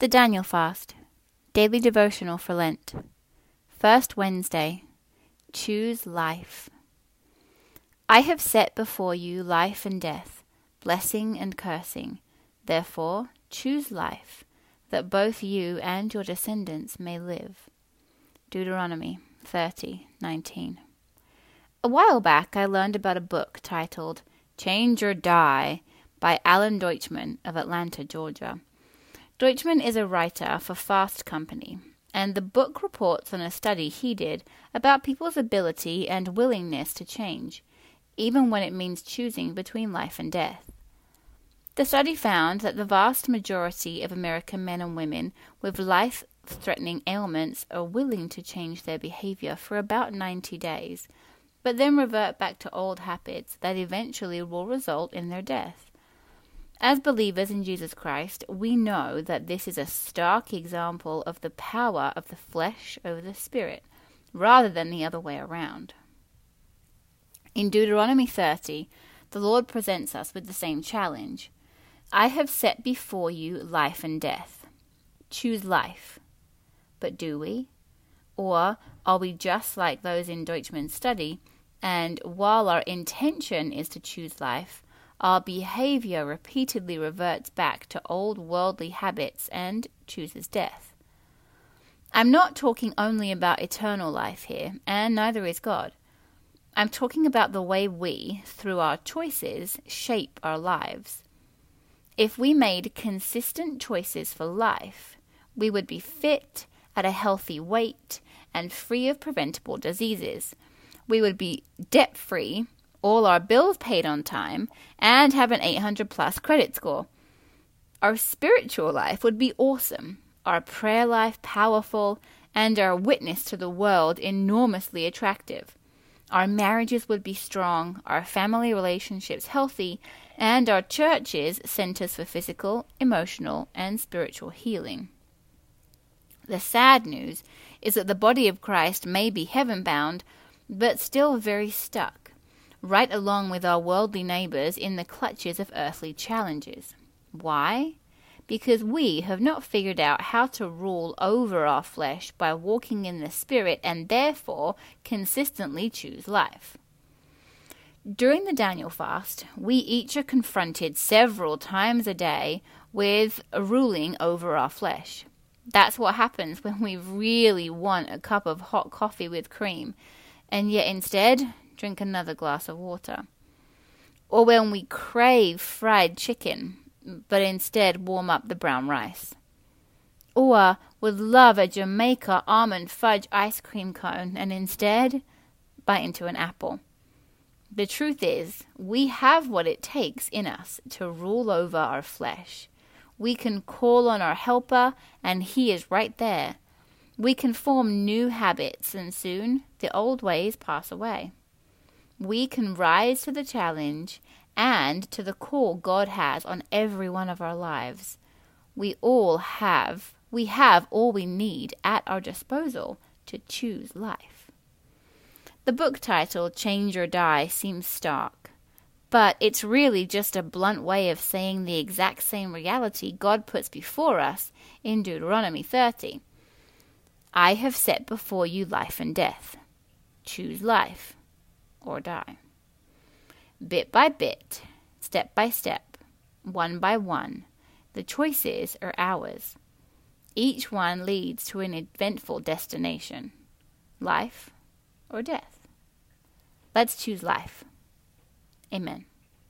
The Daniel Fast, Daily Devotional for Lent. First Wednesday, Choose Life. I have set before you life and death, blessing and cursing. Therefore, choose life, that both you and your descendants may live. Deuteronomy 30:19. A while back I learned about a book titled Change or Die by Alan Deutschman of Atlanta, Georgia. Deutschman is a writer for Fast Company, and the book reports on a study he did about people's ability and willingness to change, even when it means choosing between life and death. The study found that the vast majority of American men and women with life threatening ailments are willing to change their behavior for about 90 days, but then revert back to old habits that eventually will result in their death. As believers in Jesus Christ, we know that this is a stark example of the power of the flesh over the spirit, rather than the other way around. In Deuteronomy 30, the Lord presents us with the same challenge I have set before you life and death. Choose life. But do we? Or are we just like those in Deutschman's study, and while our intention is to choose life, our behavior repeatedly reverts back to old worldly habits and chooses death. I'm not talking only about eternal life here, and neither is God. I'm talking about the way we, through our choices, shape our lives. If we made consistent choices for life, we would be fit, at a healthy weight, and free of preventable diseases. We would be debt free all our bills paid on time, and have an 800 plus credit score. Our spiritual life would be awesome, our prayer life powerful, and our witness to the world enormously attractive. Our marriages would be strong, our family relationships healthy, and our churches centers for physical, emotional, and spiritual healing. The sad news is that the body of Christ may be heaven bound, but still very stuck right along with our worldly neighbors in the clutches of earthly challenges. Why? Because we have not figured out how to rule over our flesh by walking in the Spirit and therefore consistently choose life. During the Daniel fast, we each are confronted several times a day with ruling over our flesh. That's what happens when we really want a cup of hot coffee with cream, and yet instead drink another glass of water. Or when we crave fried chicken, but instead warm up the brown rice. Or would love a Jamoca almond fudge ice cream cone and instead bite into an apple. The truth is, we have what it takes in us to rule over our flesh. We can call on our helper, and he is right there. We can form new habits, and soon the old ways pass away we can rise to the challenge and to the call God has on every one of our lives. We all have, we have all we need at our disposal to choose life. The book title, Change or Die, seems stark, but it's really just a blunt way of saying the exact same reality God puts before us in Deuteronomy 30. I have set before you life and death. Choose life or die. Bit by bit, step by step, one by one, the choices are ours. Each one leads to an eventful destination life or death. Let's choose life. Amen.